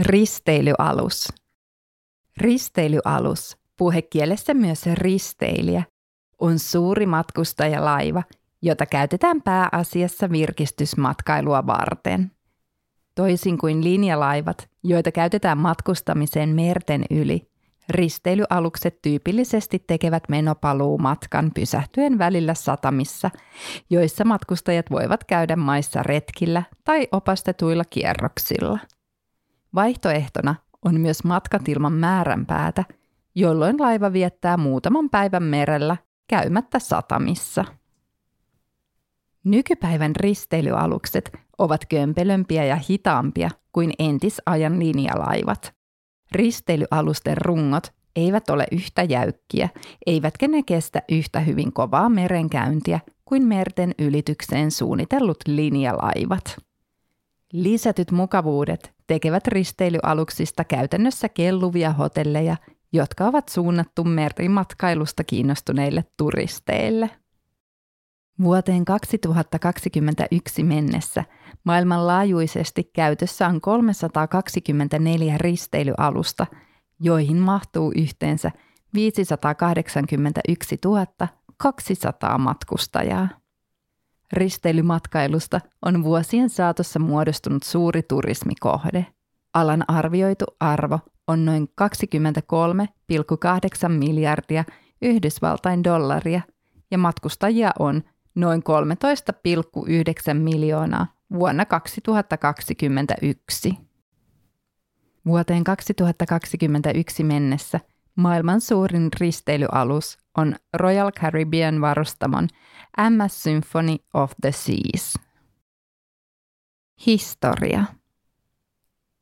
Risteilyalus. Risteilyalus, puhekielessä myös risteilijä, on suuri matkustajalaiva, jota käytetään pääasiassa virkistysmatkailua varten. Toisin kuin linjalaivat, joita käytetään matkustamiseen merten yli, risteilyalukset tyypillisesti tekevät menopaluumatkan pysähtyen välillä satamissa, joissa matkustajat voivat käydä maissa retkillä tai opastetuilla kierroksilla. Vaihtoehtona on myös matkat ilman määränpäätä, jolloin laiva viettää muutaman päivän merellä käymättä satamissa. Nykypäivän risteilyalukset ovat kömpelömpiä ja hitaampia kuin entisajan linjalaivat. Risteilyalusten rungot eivät ole yhtä jäykkiä, eivätkä ne kestä yhtä hyvin kovaa merenkäyntiä kuin merten ylitykseen suunnitellut linjalaivat. Lisätyt mukavuudet tekevät risteilyaluksista käytännössä kelluvia hotelleja, jotka ovat suunnattu merimatkailusta kiinnostuneille turisteille. Vuoteen 2021 mennessä maailmanlaajuisesti käytössä on 324 risteilyalusta, joihin mahtuu yhteensä 581 200 matkustajaa. Risteilymatkailusta on vuosien saatossa muodostunut suuri turismikohde. Alan arvioitu arvo on noin 23,8 miljardia Yhdysvaltain dollaria ja matkustajia on noin 13,9 miljoonaa vuonna 2021. Vuoteen 2021 mennessä maailman suurin risteilyalus on Royal Caribbean varustamon MS Symphony of the Seas. Historia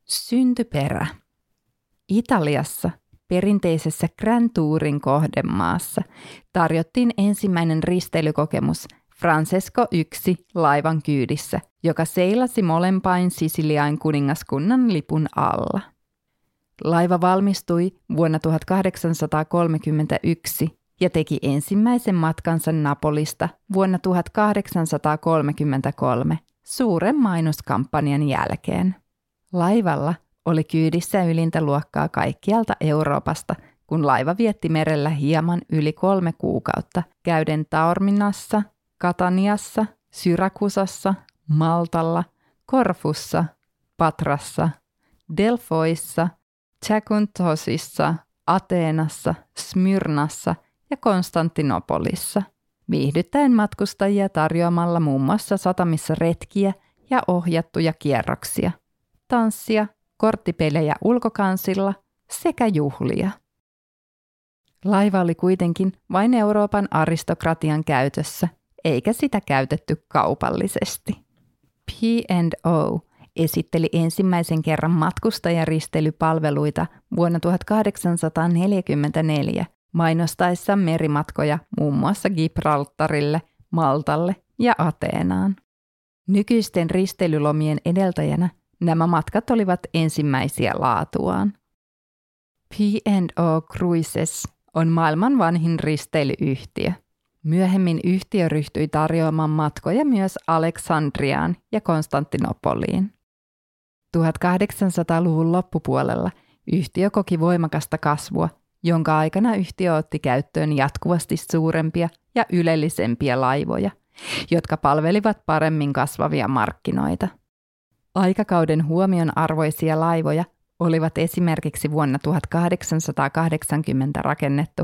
Syntyperä Italiassa perinteisessä Grand Tourin kohdemaassa tarjottiin ensimmäinen risteilykokemus Francesco I laivan kyydissä, joka seilasi molempain Sisiliain kuningaskunnan lipun alla. Laiva valmistui vuonna 1831 ja teki ensimmäisen matkansa Napolista vuonna 1833 suuren mainoskampanjan jälkeen. Laivalla oli kyydissä ylintä luokkaa kaikkialta Euroopasta, kun laiva vietti merellä hieman yli kolme kuukautta, käyden Taorminassa, Kataniassa, Syrakusassa, Maltalla, Korfussa, Patrassa, Delfoissa, Tchakuntosissa, Ateenassa, Smyrnassa ja Konstantinopolissa, viihdyttäen matkustajia tarjoamalla muun muassa satamissa retkiä ja ohjattuja kierroksia, tanssia korttipelejä ulkokansilla sekä juhlia. Laiva oli kuitenkin vain Euroopan aristokratian käytössä, eikä sitä käytetty kaupallisesti. P&O esitteli ensimmäisen kerran matkustajaristeilypalveluita vuonna 1844 mainostaessa merimatkoja muun muassa Gibraltarille, Maltalle ja Ateenaan. Nykyisten risteilylomien edeltäjänä Nämä matkat olivat ensimmäisiä laatuaan. P&O Cruises on maailman vanhin risteilyyhtiö. Myöhemmin yhtiö ryhtyi tarjoamaan matkoja myös Aleksandriaan ja Konstantinopoliin. 1800-luvun loppupuolella yhtiö koki voimakasta kasvua, jonka aikana yhtiö otti käyttöön jatkuvasti suurempia ja ylellisempiä laivoja, jotka palvelivat paremmin kasvavia markkinoita. Aikakauden huomion arvoisia laivoja olivat esimerkiksi vuonna 1880 rakennettu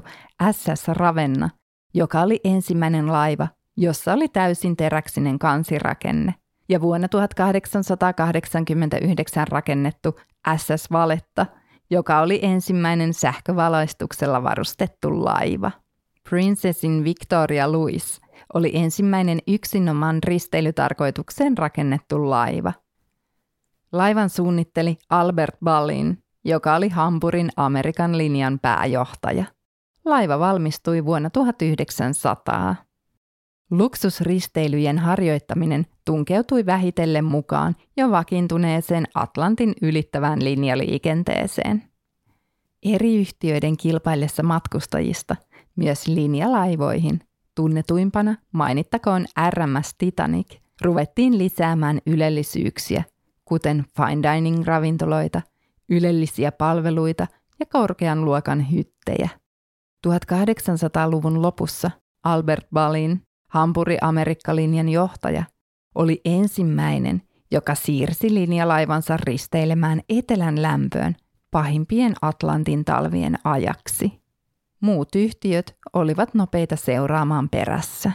SS Ravenna, joka oli ensimmäinen laiva, jossa oli täysin teräksinen kansirakenne, ja vuonna 1889 rakennettu SS Valetta, joka oli ensimmäinen sähkövalaistuksella varustettu laiva. Princessin Victoria Louis oli ensimmäinen yksinomaan risteilytarkoitukseen rakennettu laiva – Laivan suunnitteli Albert Ballin, joka oli Hampurin Amerikan linjan pääjohtaja. Laiva valmistui vuonna 1900. Luksusristeilyjen harjoittaminen tunkeutui vähitellen mukaan jo vakiintuneeseen Atlantin ylittävään linjaliikenteeseen. Eri yhtiöiden kilpaillessa matkustajista, myös linjalaivoihin, tunnetuimpana mainittakoon RMS Titanic, ruvettiin lisäämään ylellisyyksiä – kuten fine dining-ravintoloita, ylellisiä palveluita ja korkean luokan hyttejä. 1800-luvun lopussa Albert Balin, Hampuri-Amerikka-linjan johtaja, oli ensimmäinen, joka siirsi linjalaivansa risteilemään etelän lämpöön pahimpien Atlantin talvien ajaksi. Muut yhtiöt olivat nopeita seuraamaan perässä.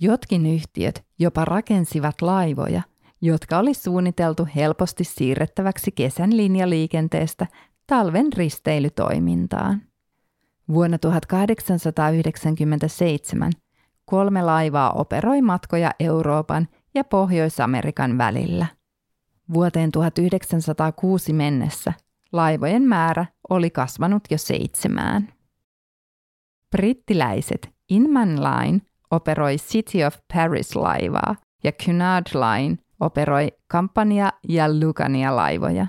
Jotkin yhtiöt jopa rakensivat laivoja, jotka oli suunniteltu helposti siirrettäväksi kesän linjaliikenteestä talven risteilytoimintaan. Vuonna 1897 kolme laivaa operoi matkoja Euroopan ja Pohjois-Amerikan välillä. Vuoteen 1906 mennessä laivojen määrä oli kasvanut jo seitsemään. Brittiläiset Inman Line operoi City of Paris-laivaa ja Cunard Line operoi Campania ja Lucania laivoja.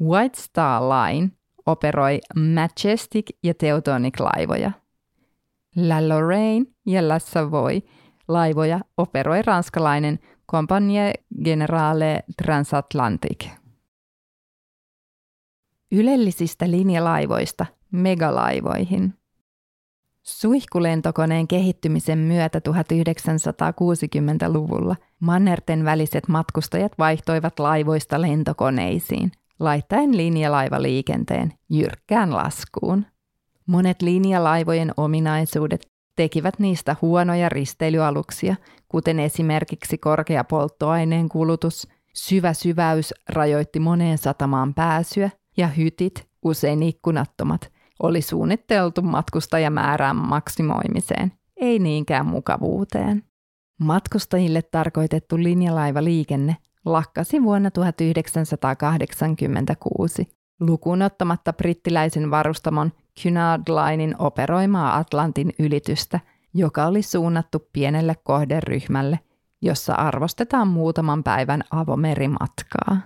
White Star Line operoi Majestic ja Teutonic laivoja. La Lorraine ja La Savoy laivoja operoi ranskalainen Compagnie Generale Transatlantic. Ylellisistä linjalaivoista megalaivoihin – Suihkulentokoneen kehittymisen myötä 1960-luvulla mannerten väliset matkustajat vaihtoivat laivoista lentokoneisiin, laittaen linjalaivaliikenteen jyrkkään laskuun. Monet linjalaivojen ominaisuudet tekivät niistä huonoja risteilyaluksia, kuten esimerkiksi korkea polttoaineen kulutus, syvä syväys rajoitti moneen satamaan pääsyä ja hytit, usein ikkunattomat, oli suunniteltu matkustajamäärän maksimoimiseen, ei niinkään mukavuuteen. Matkustajille tarkoitettu linjalaivaliikenne lakkasi vuonna 1986 lukuun ottamatta brittiläisen varustamon Cunard Linein operoimaa Atlantin ylitystä, joka oli suunnattu pienelle kohderyhmälle, jossa arvostetaan muutaman päivän avomerimatkaa.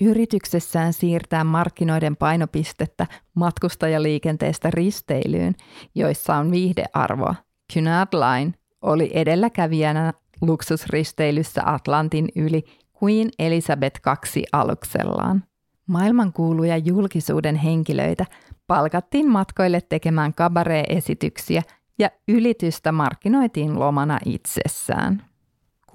Yrityksessään siirtää markkinoiden painopistettä matkustajaliikenteestä risteilyyn, joissa on viihdearvoa, Cunard Line oli edelläkävijänä luksusristeilyssä Atlantin yli Queen Elizabeth II aluksellaan. Maailmankuuluja julkisuuden henkilöitä palkattiin matkoille tekemään kabaree-esityksiä ja ylitystä markkinoitiin lomana itsessään.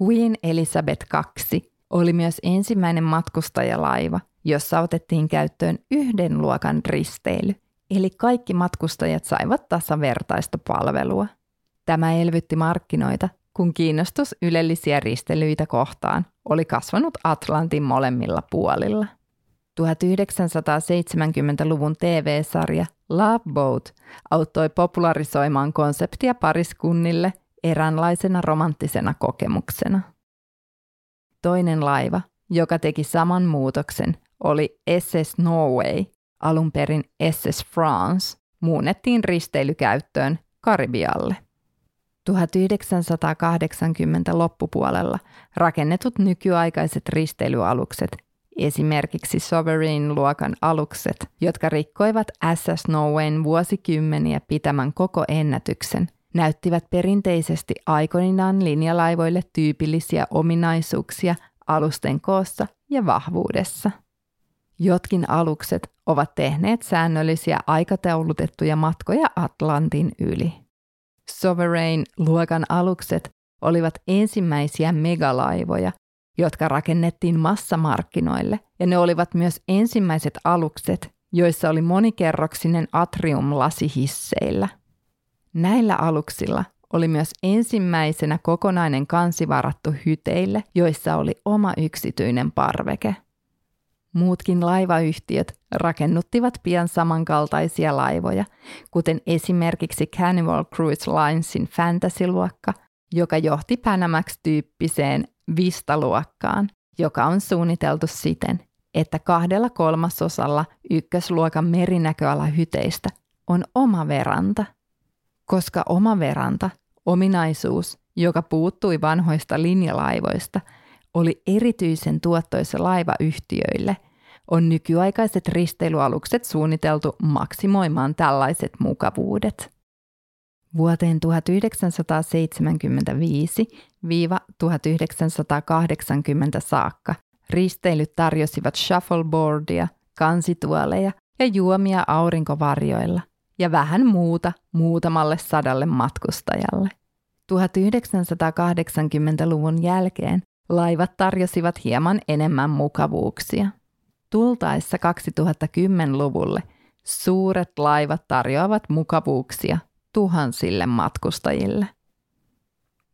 Queen Elizabeth II oli myös ensimmäinen matkustajalaiva, jossa otettiin käyttöön yhden luokan risteily, eli kaikki matkustajat saivat tasavertaista palvelua. Tämä elvytti markkinoita, kun kiinnostus ylellisiä ristelyitä kohtaan oli kasvanut Atlantin molemmilla puolilla. 1970-luvun TV-sarja Love Boat auttoi popularisoimaan konseptia pariskunnille eräänlaisena romanttisena kokemuksena. Toinen laiva, joka teki saman muutoksen, oli SS Norway, alun perin SS France, muunnettiin risteilykäyttöön Karibialle. 1980 loppupuolella rakennetut nykyaikaiset risteilyalukset, esimerkiksi Sovereign-luokan alukset, jotka rikkoivat SS Norwayn vuosikymmeniä pitämän koko ennätyksen, näyttivät perinteisesti aikoinaan linjalaivoille tyypillisiä ominaisuuksia alusten koossa ja vahvuudessa. Jotkin alukset ovat tehneet säännöllisiä aikataulutettuja matkoja Atlantin yli. Sovereign-luokan alukset olivat ensimmäisiä megalaivoja, jotka rakennettiin massamarkkinoille, ja ne olivat myös ensimmäiset alukset, joissa oli monikerroksinen atrium lasihisseillä – Näillä aluksilla oli myös ensimmäisenä kokonainen kansi varattu hyteille, joissa oli oma yksityinen parveke. Muutkin laivayhtiöt rakennuttivat pian samankaltaisia laivoja, kuten esimerkiksi Cannibal Cruise Linesin Fantasy-luokka, joka johti Panamax-tyyppiseen Vista-luokkaan, joka on suunniteltu siten, että kahdella kolmasosalla ykkösluokan merinäköalahyteistä on oma veranta – koska oma veranta, ominaisuus, joka puuttui vanhoista linjalaivoista, oli erityisen tuottoisa laivayhtiöille, on nykyaikaiset risteilyalukset suunniteltu maksimoimaan tällaiset mukavuudet. Vuoteen 1975-1980 saakka risteilyt tarjosivat shuffleboardia, kansituoleja ja juomia aurinkovarjoilla ja vähän muuta muutamalle sadalle matkustajalle. 1980-luvun jälkeen laivat tarjosivat hieman enemmän mukavuuksia. Tultaessa 2010-luvulle suuret laivat tarjoavat mukavuuksia tuhansille matkustajille.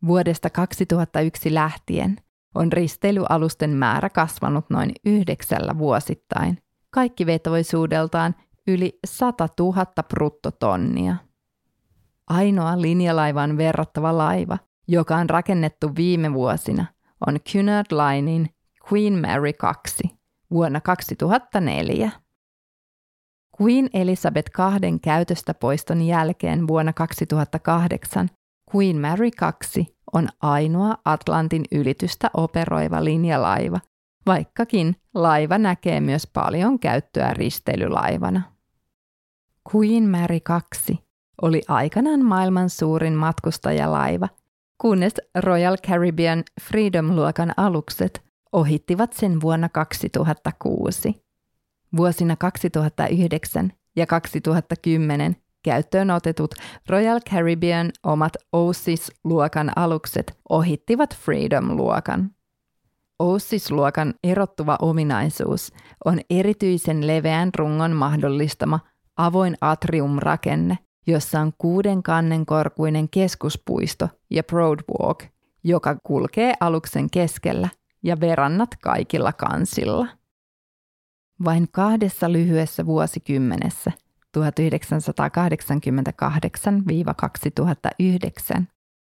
Vuodesta 2001 lähtien on risteilyalusten määrä kasvanut noin yhdeksällä vuosittain, kaikki vetoisuudeltaan yli 100 000 bruttotonnia. Ainoa linjalaivan verrattava laiva, joka on rakennettu viime vuosina, on Cunard Linein Queen Mary 2 vuonna 2004. Queen Elizabeth II käytöstä poiston jälkeen vuonna 2008 Queen Mary II on ainoa Atlantin ylitystä operoiva linjalaiva, vaikkakin laiva näkee myös paljon käyttöä risteilylaivana. Queen Mary II oli aikanaan maailman suurin matkustajalaiva, kunnes Royal Caribbean Freedom-luokan alukset ohittivat sen vuonna 2006. Vuosina 2009 ja 2010 käyttöön otetut Royal Caribbean omat Oasis-luokan alukset ohittivat Freedom-luokan. Oasis-luokan erottuva ominaisuus on erityisen leveän rungon mahdollistama avoin atriumrakenne, jossa on kuuden kannen korkuinen keskuspuisto ja Broadwalk, joka kulkee aluksen keskellä ja verannat kaikilla kansilla. Vain kahdessa lyhyessä vuosikymmenessä 1988-2009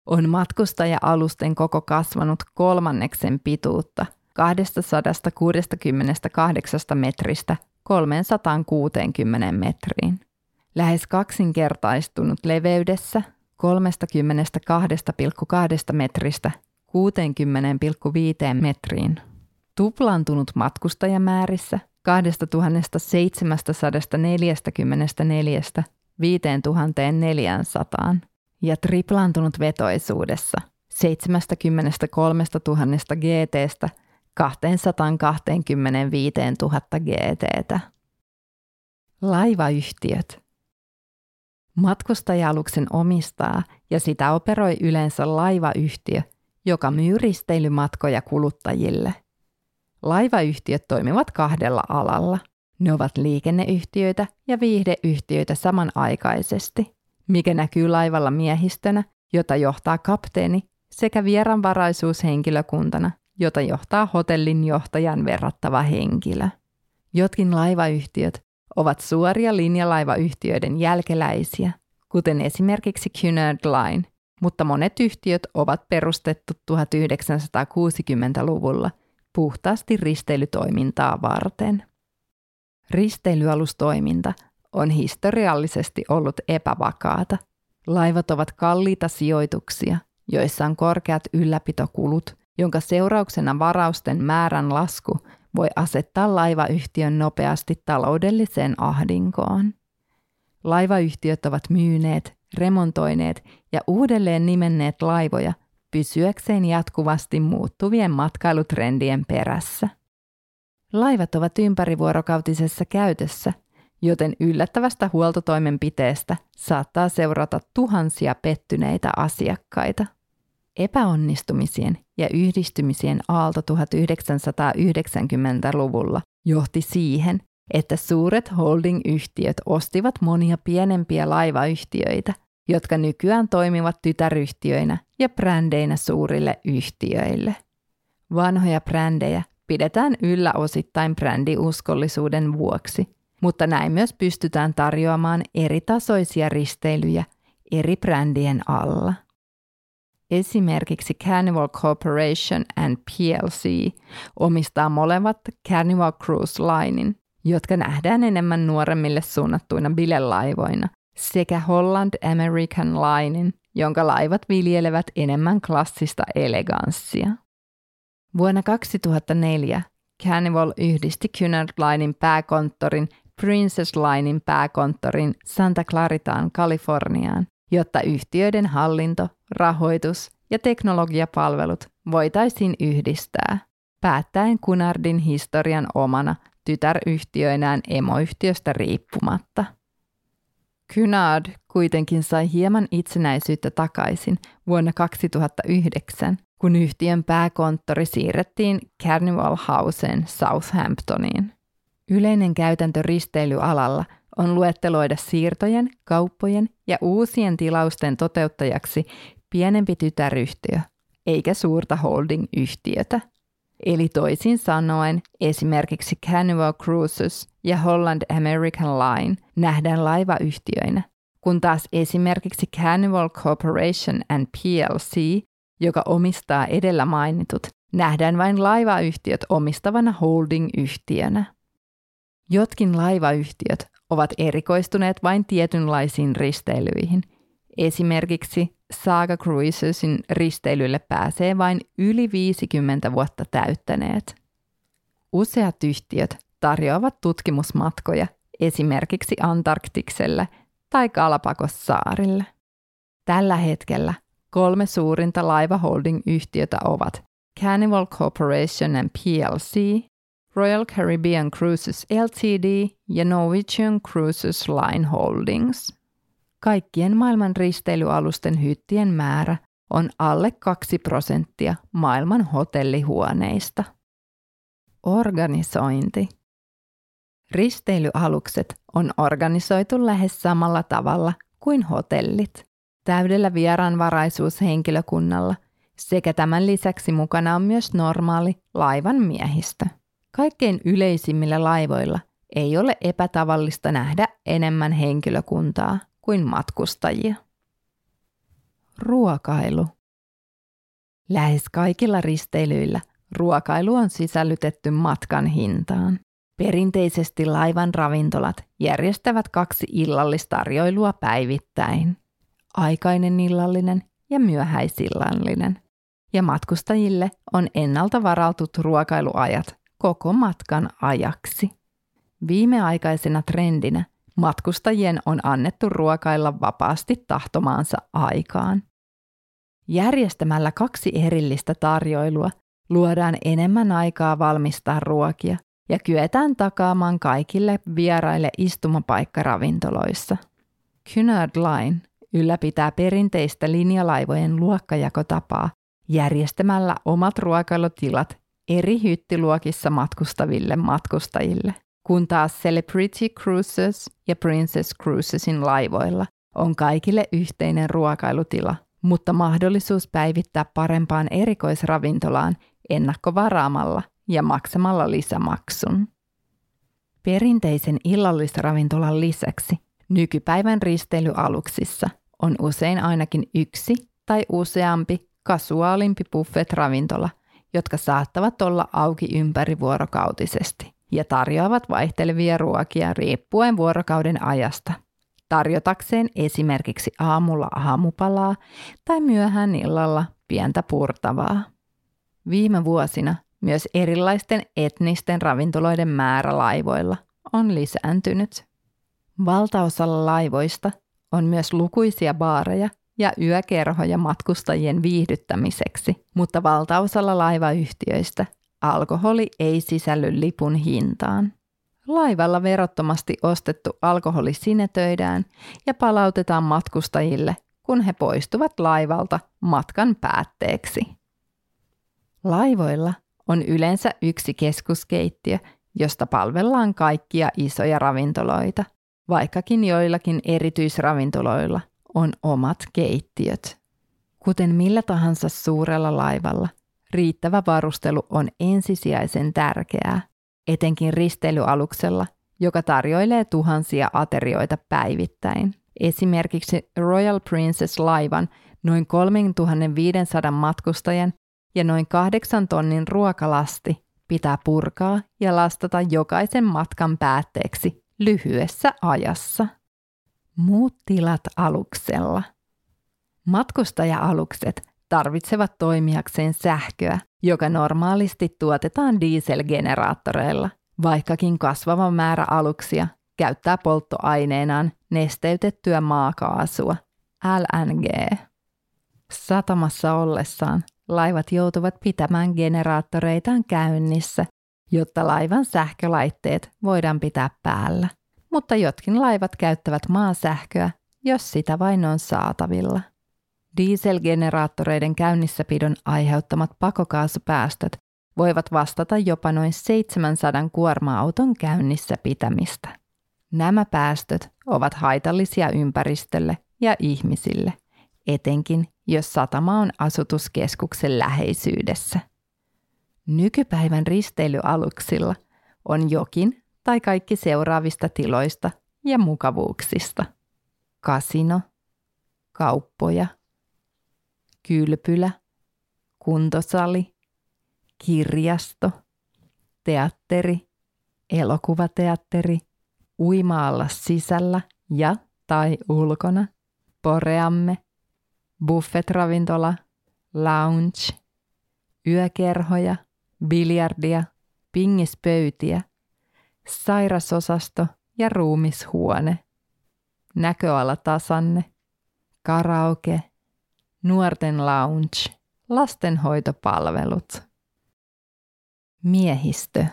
on matkustaja-alusten koko kasvanut kolmanneksen pituutta 268 metristä 360 metriin. Lähes kaksinkertaistunut leveydessä 32,2 metristä 60,5 metriin. Tuplantunut matkustajamäärissä 2744 5400 ja triplantunut vetoisuudessa 73 000 GTstä 225 000 GTtä. Laivayhtiöt. Matkustaja-aluksen omistaa ja sitä operoi yleensä laivayhtiö, joka myy risteilymatkoja kuluttajille – Laivayhtiöt toimivat kahdella alalla. Ne ovat liikenneyhtiöitä ja viihdeyhtiöitä samanaikaisesti, mikä näkyy laivalla miehistönä, jota johtaa kapteeni, sekä vieranvaraisuushenkilökuntana, jota johtaa hotellin johtajan verrattava henkilö. Jotkin laivayhtiöt ovat suoria linjalaivayhtiöiden jälkeläisiä, kuten esimerkiksi Cunard Line, mutta monet yhtiöt ovat perustettu 1960-luvulla puhtaasti risteilytoimintaa varten. Risteilyalustoiminta on historiallisesti ollut epävakaata. Laivat ovat kalliita sijoituksia, joissa on korkeat ylläpitokulut, jonka seurauksena varausten määrän lasku voi asettaa laivayhtiön nopeasti taloudelliseen ahdinkoon. Laivayhtiöt ovat myyneet, remontoineet ja uudelleen nimenneet laivoja pysyäkseen jatkuvasti muuttuvien matkailutrendien perässä. Laivat ovat ympärivuorokautisessa käytössä, joten yllättävästä huoltotoimenpiteestä saattaa seurata tuhansia pettyneitä asiakkaita. Epäonnistumisien ja yhdistymisien aalto 1990-luvulla johti siihen, että suuret holding-yhtiöt ostivat monia pienempiä laivayhtiöitä jotka nykyään toimivat tytäryhtiöinä ja brändeinä suurille yhtiöille. Vanhoja brändejä pidetään yllä osittain brändiuskollisuuden vuoksi, mutta näin myös pystytään tarjoamaan eri tasoisia risteilyjä eri brändien alla. Esimerkiksi Carnival Corporation and PLC omistaa molemmat Carnival Cruise Linein, jotka nähdään enemmän nuoremmille suunnattuina bilelaivoina sekä Holland American Linein, jonka laivat viljelevät enemmän klassista eleganssia. Vuonna 2004 Carnival yhdisti Cunard Linein pääkonttorin Princess Linein pääkonttorin Santa Claritaan Kaliforniaan, jotta yhtiöiden hallinto, rahoitus ja teknologiapalvelut voitaisiin yhdistää, päättäen Cunardin historian omana tytäryhtiöinään emoyhtiöstä riippumatta. Cunard kuitenkin sai hieman itsenäisyyttä takaisin vuonna 2009, kun yhtiön pääkonttori siirrettiin Carnival Houseen Southamptoniin. Yleinen käytäntö risteilyalalla on luetteloida siirtojen, kauppojen ja uusien tilausten toteuttajaksi pienempi tytäryhtiö, eikä suurta holding-yhtiötä. Eli toisin sanoen esimerkiksi Carnival Cruises ja Holland American Line nähdään laivayhtiöinä, kun taas esimerkiksi Carnival Corporation and PLC, joka omistaa edellä mainitut, nähdään vain laivayhtiöt omistavana holding-yhtiönä. Jotkin laivayhtiöt ovat erikoistuneet vain tietynlaisiin risteilyihin. Esimerkiksi Saga Cruisesin risteilylle pääsee vain yli 50 vuotta täyttäneet. Useat yhtiöt tarjoavat tutkimusmatkoja esimerkiksi Antarktikselle tai Galapagos-saarille. Tällä hetkellä kolme suurinta laivaholding-yhtiötä ovat Carnival Corporation and PLC, Royal Caribbean Cruises Ltd ja Norwegian Cruises Line Holdings. Kaikkien maailman risteilyalusten hyttien määrä on alle 2 prosenttia maailman hotellihuoneista. Organisointi. Risteilyalukset on organisoitu lähes samalla tavalla kuin hotellit, täydellä vieraanvaraisuushenkilökunnalla sekä tämän lisäksi mukana on myös normaali laivan miehistö. Kaikkein yleisimmillä laivoilla ei ole epätavallista nähdä enemmän henkilökuntaa kuin matkustajia. Ruokailu. Lähes kaikilla risteilyillä ruokailu on sisällytetty matkan hintaan. Perinteisesti laivan ravintolat järjestävät kaksi illallistarjoilua päivittäin. Aikainen illallinen ja myöhäisillallinen. Ja matkustajille on ennalta varautut ruokailuajat koko matkan ajaksi. Viimeaikaisena trendinä matkustajien on annettu ruokailla vapaasti tahtomaansa aikaan. Järjestämällä kaksi erillistä tarjoilua luodaan enemmän aikaa valmistaa ruokia ja kyetään takaamaan kaikille vieraille istumapaikka ravintoloissa. Cunard Line ylläpitää perinteistä linjalaivojen luokkajakotapaa järjestämällä omat ruokailutilat eri hyttiluokissa matkustaville matkustajille, kun taas Celebrity Cruises ja Princess Cruisesin laivoilla on kaikille yhteinen ruokailutila, mutta mahdollisuus päivittää parempaan erikoisravintolaan ennakkovaraamalla ja maksamalla lisämaksun. Perinteisen illallisravintolan lisäksi nykypäivän risteilyaluksissa on usein ainakin yksi tai useampi kasuaalimpi buffet-ravintola, jotka saattavat olla auki ympärivuorokautisesti ja tarjoavat vaihtelevia ruokia riippuen vuorokauden ajasta, tarjotakseen esimerkiksi aamulla aamupalaa tai myöhään illalla pientä purtavaa. Viime vuosina myös erilaisten etnisten ravintoloiden määrä laivoilla on lisääntynyt. Valtaosalla laivoista on myös lukuisia baareja ja yökerhoja matkustajien viihdyttämiseksi, mutta valtaosalla laivayhtiöistä alkoholi ei sisälly lipun hintaan. Laivalla verottomasti ostettu alkoholi sinetöidään ja palautetaan matkustajille, kun he poistuvat laivalta matkan päätteeksi. Laivoilla on yleensä yksi keskuskeittiö, josta palvellaan kaikkia isoja ravintoloita, vaikkakin joillakin erityisravintoloilla on omat keittiöt. Kuten millä tahansa suurella laivalla, riittävä varustelu on ensisijaisen tärkeää, etenkin risteilyaluksella, joka tarjoilee tuhansia aterioita päivittäin. Esimerkiksi Royal Princess-laivan noin 3500 matkustajan ja noin kahdeksan tonnin ruokalasti pitää purkaa ja lastata jokaisen matkan päätteeksi lyhyessä ajassa. Muut tilat aluksella. Matkustaja-alukset tarvitsevat toimijakseen sähköä, joka normaalisti tuotetaan dieselgeneraattoreilla, vaikkakin kasvava määrä aluksia käyttää polttoaineenaan nesteytettyä maakaasua, LNG. Satamassa ollessaan laivat joutuvat pitämään generaattoreitaan käynnissä jotta laivan sähkölaitteet voidaan pitää päällä. Mutta jotkin laivat käyttävät maasähköä, jos sitä vain on saatavilla. Dieselgeneraattoreiden käynnissäpidon aiheuttamat pakokaasupäästöt voivat vastata jopa noin 700 kuorma-auton käynnissä pitämistä. Nämä päästöt ovat haitallisia ympäristölle ja ihmisille, etenkin jos satama on asutuskeskuksen läheisyydessä. Nykypäivän risteilyaluksilla on jokin tai kaikki seuraavista tiloista ja mukavuuksista. Kasino, kauppoja, kylpylä, kuntosali, kirjasto, teatteri, elokuvateatteri, uimaalla sisällä ja tai ulkona, poreamme, buffetravintola, lounge, yökerhoja, biljardia, pingispöytiä, sairasosasto ja ruumishuone, näköala tasanne, karaoke, nuorten lounge, lastenhoitopalvelut. Miehistö.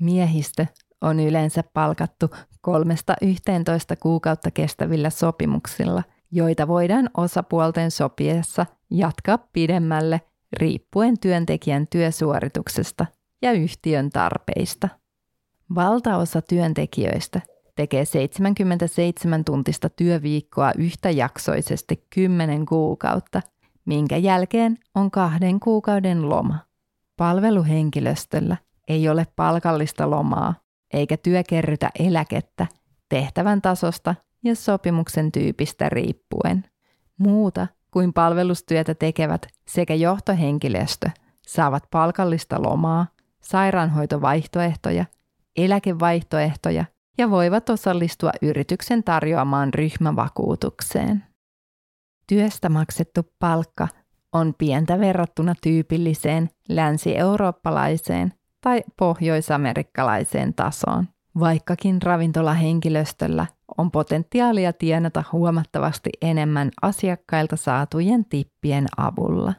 Miehistö on yleensä palkattu kolmesta 11 kuukautta kestävillä sopimuksilla, joita voidaan osapuolten sopiessa jatkaa pidemmälle riippuen työntekijän työsuorituksesta ja yhtiön tarpeista. Valtaosa työntekijöistä tekee 77 tuntista työviikkoa yhtäjaksoisesti 10 kuukautta, minkä jälkeen on kahden kuukauden loma. Palveluhenkilöstöllä ei ole palkallista lomaa eikä työ kerrytä eläkettä tehtävän tasosta ja sopimuksen tyypistä riippuen. Muuta kuin palvelustyötä tekevät sekä johtohenkilöstö saavat palkallista lomaa, sairaanhoitovaihtoehtoja, eläkevaihtoehtoja ja voivat osallistua yrityksen tarjoamaan ryhmävakuutukseen. Työstä maksettu palkka on pientä verrattuna tyypilliseen länsi-eurooppalaiseen tai pohjoisamerikkalaiseen tasoon, vaikkakin ravintolahenkilöstöllä on potentiaalia tienata huomattavasti enemmän asiakkailta saatujen tippien avulla.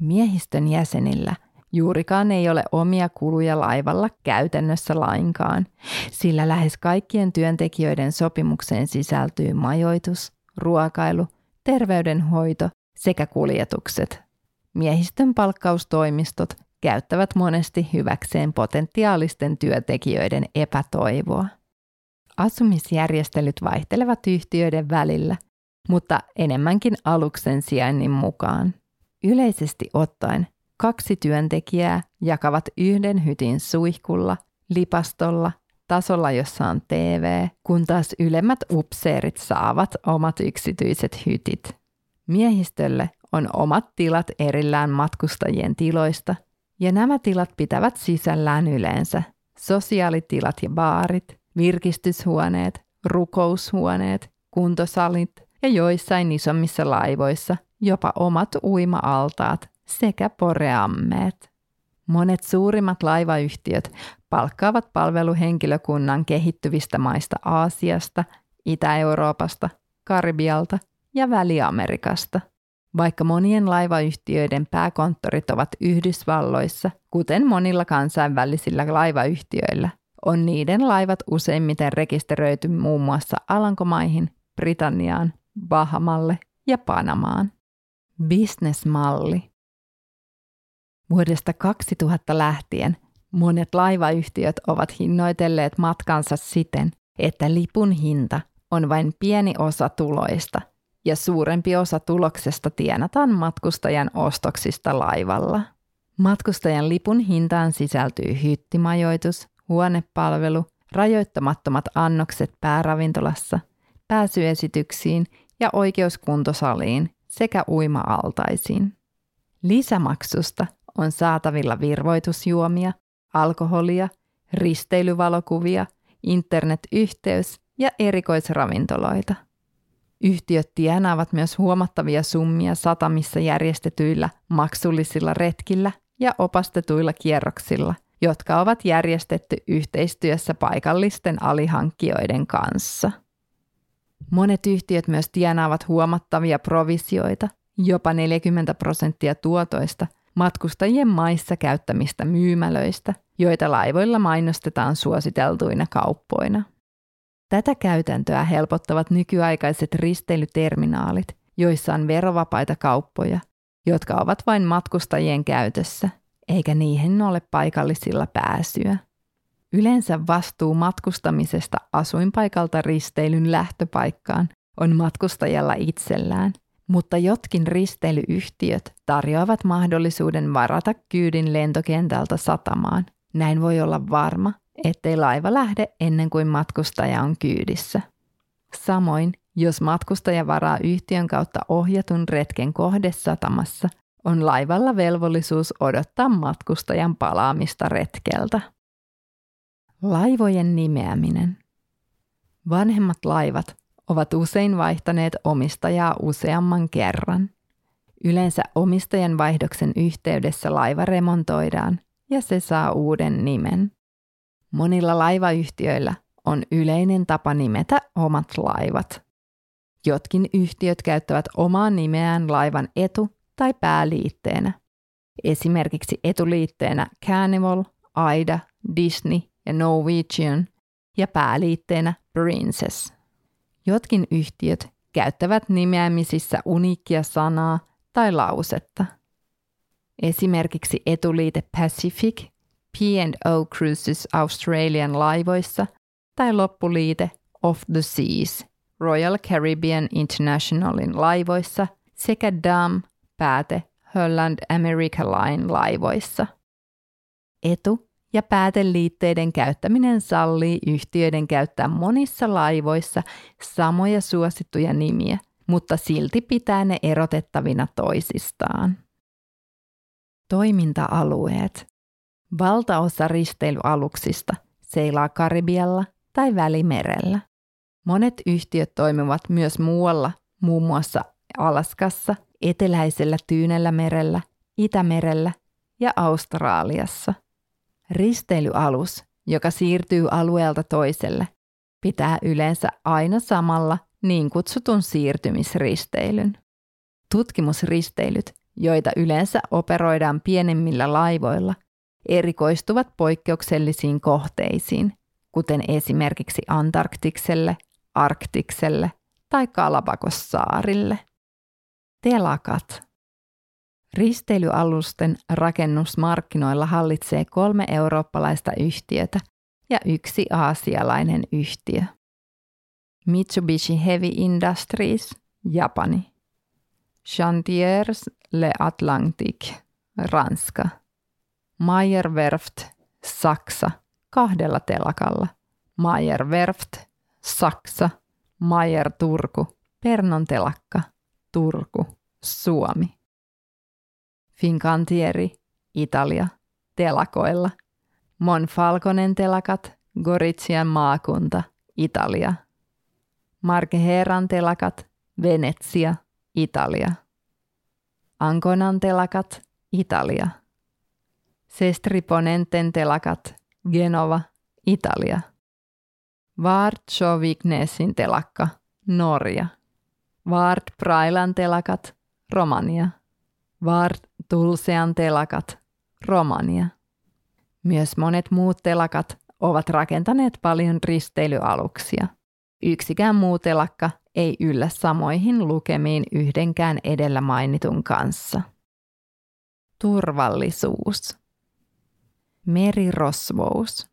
Miehistön jäsenillä juurikaan ei ole omia kuluja laivalla käytännössä lainkaan, sillä lähes kaikkien työntekijöiden sopimukseen sisältyy majoitus, ruokailu, terveydenhoito sekä kuljetukset. Miehistön palkkaustoimistot käyttävät monesti hyväkseen potentiaalisten työntekijöiden epätoivoa. Asumisjärjestelyt vaihtelevat yhtiöiden välillä, mutta enemmänkin aluksen sijainnin mukaan. Yleisesti ottaen kaksi työntekijää jakavat yhden hytin suihkulla, lipastolla, tasolla, jossa on TV, kun taas ylemmät upseerit saavat omat yksityiset hytit. Miehistölle on omat tilat erillään matkustajien tiloista, ja nämä tilat pitävät sisällään yleensä sosiaalitilat ja baarit, virkistyshuoneet, rukoushuoneet, kuntosalit ja joissain isommissa laivoissa jopa omat uima-altaat sekä poreammeet. Monet suurimmat laivayhtiöt palkkaavat palveluhenkilökunnan kehittyvistä maista Aasiasta, Itä-Euroopasta, Karibialta ja Väli-Amerikasta. Vaikka monien laivayhtiöiden pääkonttorit ovat Yhdysvalloissa, kuten monilla kansainvälisillä laivayhtiöillä, on niiden laivat useimmiten rekisteröity muun muassa Alankomaihin, Britanniaan, Bahamalle ja Panamaan. Businessmalli. Vuodesta 2000 lähtien monet laivayhtiöt ovat hinnoitelleet matkansa siten, että lipun hinta on vain pieni osa tuloista ja suurempi osa tuloksesta tienataan matkustajan ostoksista laivalla. Matkustajan lipun hintaan sisältyy hyttimajoitus, huonepalvelu, rajoittamattomat annokset pääravintolassa, pääsyesityksiin ja oikeuskuntosaliin sekä uima-altaisiin. Lisämaksusta on saatavilla virvoitusjuomia, alkoholia, risteilyvalokuvia, internetyhteys ja erikoisravintoloita. Yhtiöt tienaavat myös huomattavia summia satamissa järjestetyillä maksullisilla retkillä ja opastetuilla kierroksilla, jotka ovat järjestetty yhteistyössä paikallisten alihankkijoiden kanssa. Monet yhtiöt myös tienaavat huomattavia provisioita, jopa 40 prosenttia tuotoista matkustajien maissa käyttämistä myymälöistä, joita laivoilla mainostetaan suositeltuina kauppoina. Tätä käytäntöä helpottavat nykyaikaiset risteilyterminaalit, joissa on verovapaita kauppoja, jotka ovat vain matkustajien käytössä, eikä niihin ole paikallisilla pääsyä. Yleensä vastuu matkustamisesta asuinpaikalta risteilyn lähtöpaikkaan on matkustajalla itsellään, mutta jotkin risteilyyhtiöt tarjoavat mahdollisuuden varata kyydin lentokentältä satamaan. Näin voi olla varma, ettei laiva lähde ennen kuin matkustaja on kyydissä. Samoin, jos matkustaja varaa yhtiön kautta ohjatun retken kohdesatamassa, on laivalla velvollisuus odottaa matkustajan palaamista retkeltä. Laivojen nimeäminen. Vanhemmat laivat ovat usein vaihtaneet omistajaa useamman kerran. Yleensä omistajan vaihdoksen yhteydessä laiva remontoidaan ja se saa uuden nimen. Monilla laivayhtiöillä on yleinen tapa nimetä omat laivat. Jotkin yhtiöt käyttävät omaa nimeään laivan etu- tai pääliitteenä. Esimerkiksi etuliitteenä Carnival, Aida, Disney ja Norwegian ja pääliitteenä Princess. Jotkin yhtiöt käyttävät nimeämisissä uniikkia sanaa tai lausetta. Esimerkiksi etuliite Pacific P&O Cruises Australian laivoissa tai loppuliite Of the Seas Royal Caribbean Internationalin laivoissa sekä DAM pääte Holland America Line laivoissa. Etu- ja pääteliitteiden käyttäminen sallii yhtiöiden käyttää monissa laivoissa samoja suosittuja nimiä, mutta silti pitää ne erotettavina toisistaan. Toiminta-alueet. Valtaosa risteilyaluksista seilaa Karibialla tai Välimerellä. Monet yhtiöt toimivat myös muualla, muun muassa Alaskassa, eteläisellä Tyynellä merellä, Itämerellä ja Australiassa. Risteilyalus, joka siirtyy alueelta toiselle, pitää yleensä aina samalla niin kutsutun siirtymisristeilyn. Tutkimusristeilyt, joita yleensä operoidaan pienemmillä laivoilla, erikoistuvat poikkeuksellisiin kohteisiin, kuten esimerkiksi Antarktikselle, Arktikselle tai Kalapakossaarille. Telakat. Risteilyalusten rakennusmarkkinoilla hallitsee kolme eurooppalaista yhtiötä ja yksi aasialainen yhtiö. Mitsubishi Heavy Industries, Japani. Chantiers Le Atlantique, Ranska. Meyer Werft, Saksa, kahdella telakalla. Meyer Werft, Saksa, Meyer Turku, Pernon telakka, Turku, Suomi. Fincantieri, Italia, telakoilla. Monfalconen telakat, Goritsian maakunta, Italia. Markeheran telakat, Venetsia, Italia. Anconan telakat, Italia. Sestriponenten telakat, Genova, Italia. Vard Vignesin telakka, Norja. Vard Prailan telakat, Romania. Vard Tulsean telakat, Romania. Myös monet muut telakat ovat rakentaneet paljon risteilyaluksia. Yksikään muu telakka ei yllä samoihin lukemiin yhdenkään edellä mainitun kanssa. Turvallisuus. Merirosvous.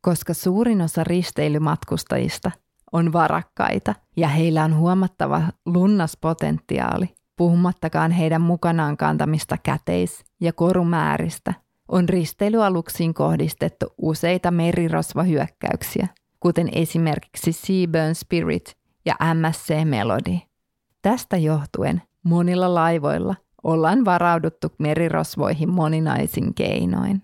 Koska suurin osa risteilymatkustajista on varakkaita ja heillä on huomattava lunnaspotentiaali, puhumattakaan heidän mukanaan kantamista käteis- ja korumääristä, on risteilyaluksiin kohdistettu useita merirosvahyökkäyksiä, kuten esimerkiksi Seaburn Spirit ja MSC Melody. Tästä johtuen monilla laivoilla ollaan varauduttu merirosvoihin moninaisin keinoin.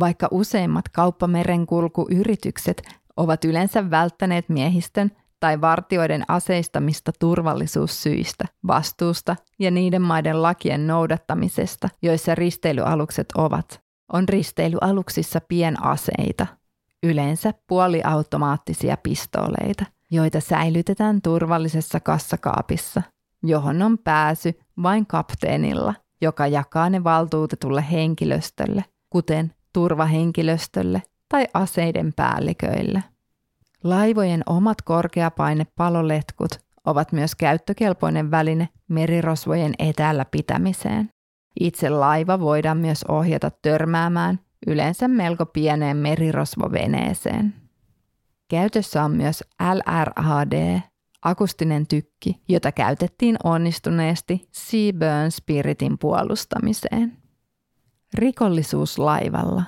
Vaikka useimmat kauppamerenkulkuyritykset ovat yleensä välttäneet miehistön tai vartioiden aseistamista turvallisuussyistä, vastuusta ja niiden maiden lakien noudattamisesta, joissa risteilyalukset ovat, on risteilyaluksissa pienaseita, yleensä puoliautomaattisia pistooleita, joita säilytetään turvallisessa kassakaapissa, johon on pääsy vain kapteenilla, joka jakaa ne valtuutetulle henkilöstölle, kuten turvahenkilöstölle tai aseiden päälliköille. Laivojen omat korkeapainepaloletkut ovat myös käyttökelpoinen väline merirosvojen etäällä pitämiseen. Itse laiva voidaan myös ohjata törmäämään yleensä melko pieneen merirosvoveneeseen. Käytössä on myös LRAD, akustinen tykki, jota käytettiin onnistuneesti Seaburn Spiritin puolustamiseen. Rikollisuus laivalla.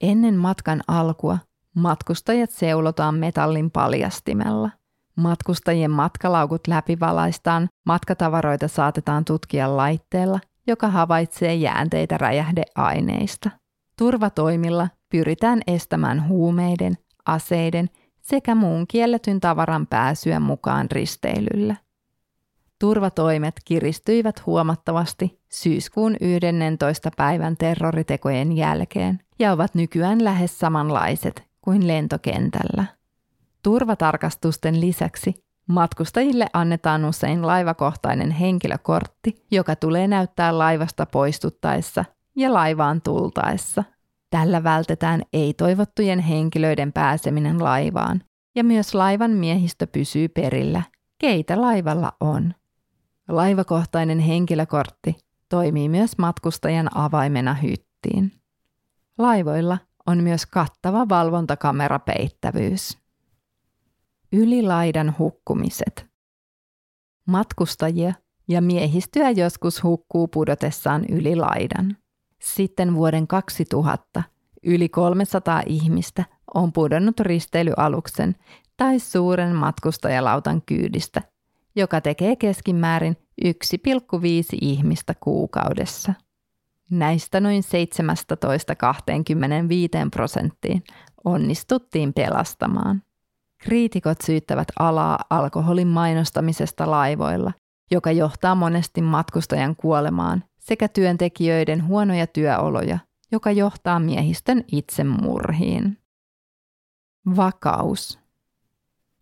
Ennen matkan alkua matkustajat seulotaan metallin paljastimella. Matkustajien matkalaukut läpivalaistaan, matkatavaroita saatetaan tutkia laitteella, joka havaitsee jäänteitä räjähdeaineista. Turvatoimilla pyritään estämään huumeiden, aseiden sekä muun kielletyn tavaran pääsyä mukaan risteilyllä. Turvatoimet kiristyivät huomattavasti syyskuun 11. päivän terroritekojen jälkeen ja ovat nykyään lähes samanlaiset kuin lentokentällä. Turvatarkastusten lisäksi matkustajille annetaan usein laivakohtainen henkilökortti, joka tulee näyttää laivasta poistuttaessa ja laivaan tultaessa – Tällä vältetään ei-toivottujen henkilöiden pääseminen laivaan, ja myös laivan miehistö pysyy perillä, keitä laivalla on. Laivakohtainen henkilökortti toimii myös matkustajan avaimena hyttiin. Laivoilla on myös kattava valvontakamera-peittävyys. Ylilaidan hukkumiset. Matkustajia ja miehistöä joskus hukkuu pudotessaan yli laidan. Sitten vuoden 2000 yli 300 ihmistä on pudonnut risteilyaluksen tai suuren matkustajalautan kyydistä, joka tekee keskimäärin 1,5 ihmistä kuukaudessa. Näistä noin 17-25 prosenttiin onnistuttiin pelastamaan. Kriitikot syyttävät alaa alkoholin mainostamisesta laivoilla, joka johtaa monesti matkustajan kuolemaan sekä työntekijöiden huonoja työoloja, joka johtaa miehistön itsemurhiin. Vakaus.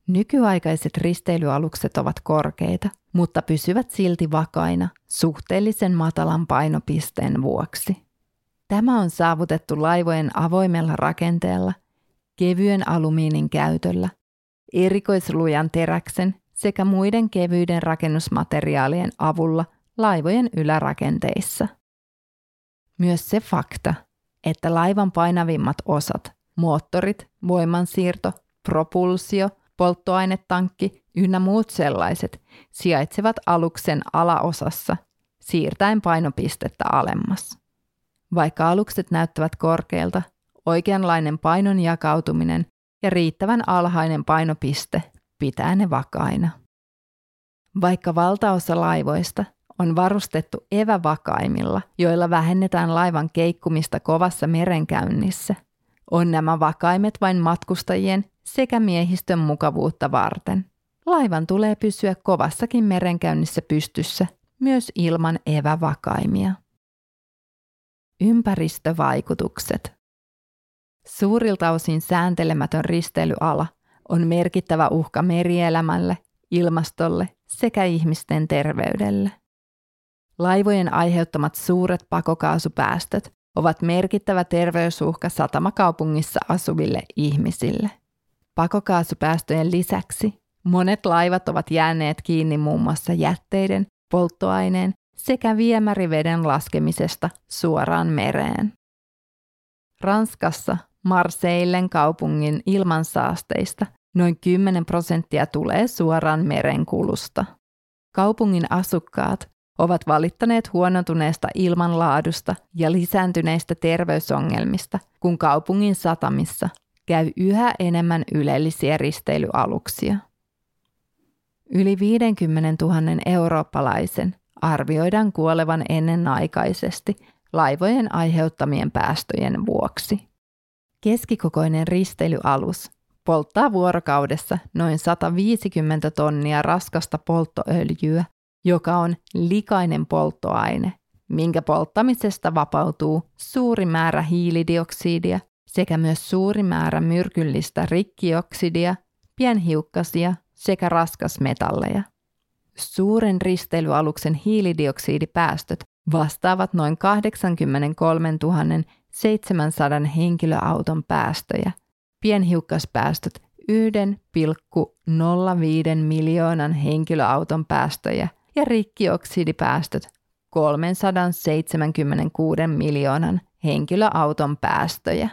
Nykyaikaiset risteilyalukset ovat korkeita, mutta pysyvät silti vakaina suhteellisen matalan painopisteen vuoksi. Tämä on saavutettu laivojen avoimella rakenteella, kevyen alumiinin käytöllä, erikoislujan teräksen sekä muiden kevyiden rakennusmateriaalien avulla laivojen ylärakenteissa. Myös se fakta, että laivan painavimmat osat, moottorit, voimansiirto, propulsio, polttoainetankki ynnä muut sellaiset sijaitsevat aluksen alaosassa siirtäen painopistettä alemmas. Vaikka alukset näyttävät korkealta, oikeanlainen painon jakautuminen ja riittävän alhainen painopiste pitää ne vakaina. Vaikka valtaosa laivoista on varustettu evävakaimilla, joilla vähennetään laivan keikkumista kovassa merenkäynnissä. On nämä vakaimet vain matkustajien sekä miehistön mukavuutta varten. Laivan tulee pysyä kovassakin merenkäynnissä pystyssä myös ilman evävakaimia. Ympäristövaikutukset. Suurilta osin sääntelemätön risteilyala on merkittävä uhka merielämälle, ilmastolle sekä ihmisten terveydelle. Laivojen aiheuttamat suuret pakokaasupäästöt ovat merkittävä terveysuhka satamakaupungissa asuville ihmisille. Pakokaasupäästöjen lisäksi monet laivat ovat jääneet kiinni muun muassa jätteiden, polttoaineen sekä viemäriveden laskemisesta suoraan mereen. Ranskassa Marseillen kaupungin ilmansaasteista noin 10 prosenttia tulee suoraan merenkulusta. Kaupungin asukkaat ovat valittaneet huonontuneesta ilmanlaadusta ja lisääntyneistä terveysongelmista, kun kaupungin satamissa käy yhä enemmän ylellisiä risteilyaluksia. Yli 50 000 eurooppalaisen arvioidaan kuolevan ennenaikaisesti laivojen aiheuttamien päästöjen vuoksi. Keskikokoinen risteilyalus polttaa vuorokaudessa noin 150 tonnia raskasta polttoöljyä joka on likainen polttoaine, minkä polttamisesta vapautuu suuri määrä hiilidioksidia sekä myös suuri määrä myrkyllistä rikkioksidia, pienhiukkasia sekä raskasmetalleja. Suuren risteilyaluksen hiilidioksidipäästöt vastaavat noin 83 700 henkilöauton päästöjä, pienhiukkaspäästöt 1,05 miljoonan henkilöauton päästöjä ja rikkioksidipäästöt 376 miljoonan henkilöauton päästöjä.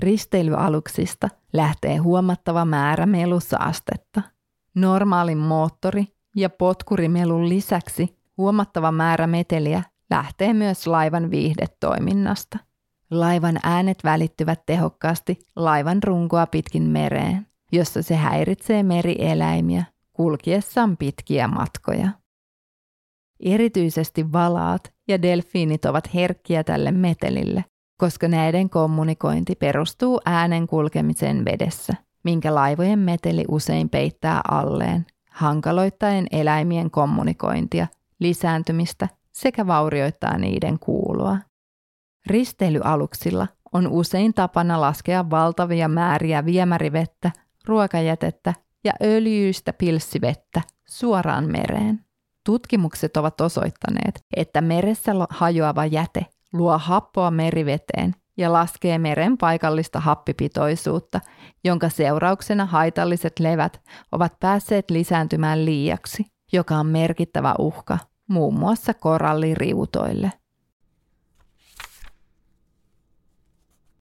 Risteilyaluksista lähtee huomattava määrä melusaastetta. Normaalin moottori- ja potkurimelun lisäksi huomattava määrä meteliä lähtee myös laivan viihdetoiminnasta. Laivan äänet välittyvät tehokkaasti laivan runkoa pitkin mereen, jossa se häiritsee merieläimiä kulkiessaan pitkiä matkoja. Erityisesti valaat ja delfiinit ovat herkkiä tälle metelille, koska näiden kommunikointi perustuu äänen kulkemiseen vedessä, minkä laivojen meteli usein peittää alleen, hankaloittaen eläimien kommunikointia, lisääntymistä sekä vaurioittaa niiden kuulua. Risteilyaluksilla on usein tapana laskea valtavia määriä viemärivettä, ruokajätettä ja öljyistä pilssivettä suoraan mereen. Tutkimukset ovat osoittaneet, että meressä hajoava jäte luo happoa meriveteen ja laskee meren paikallista happipitoisuutta, jonka seurauksena haitalliset levät ovat päässeet lisääntymään liiaksi, joka on merkittävä uhka muun muassa koralliriutoille.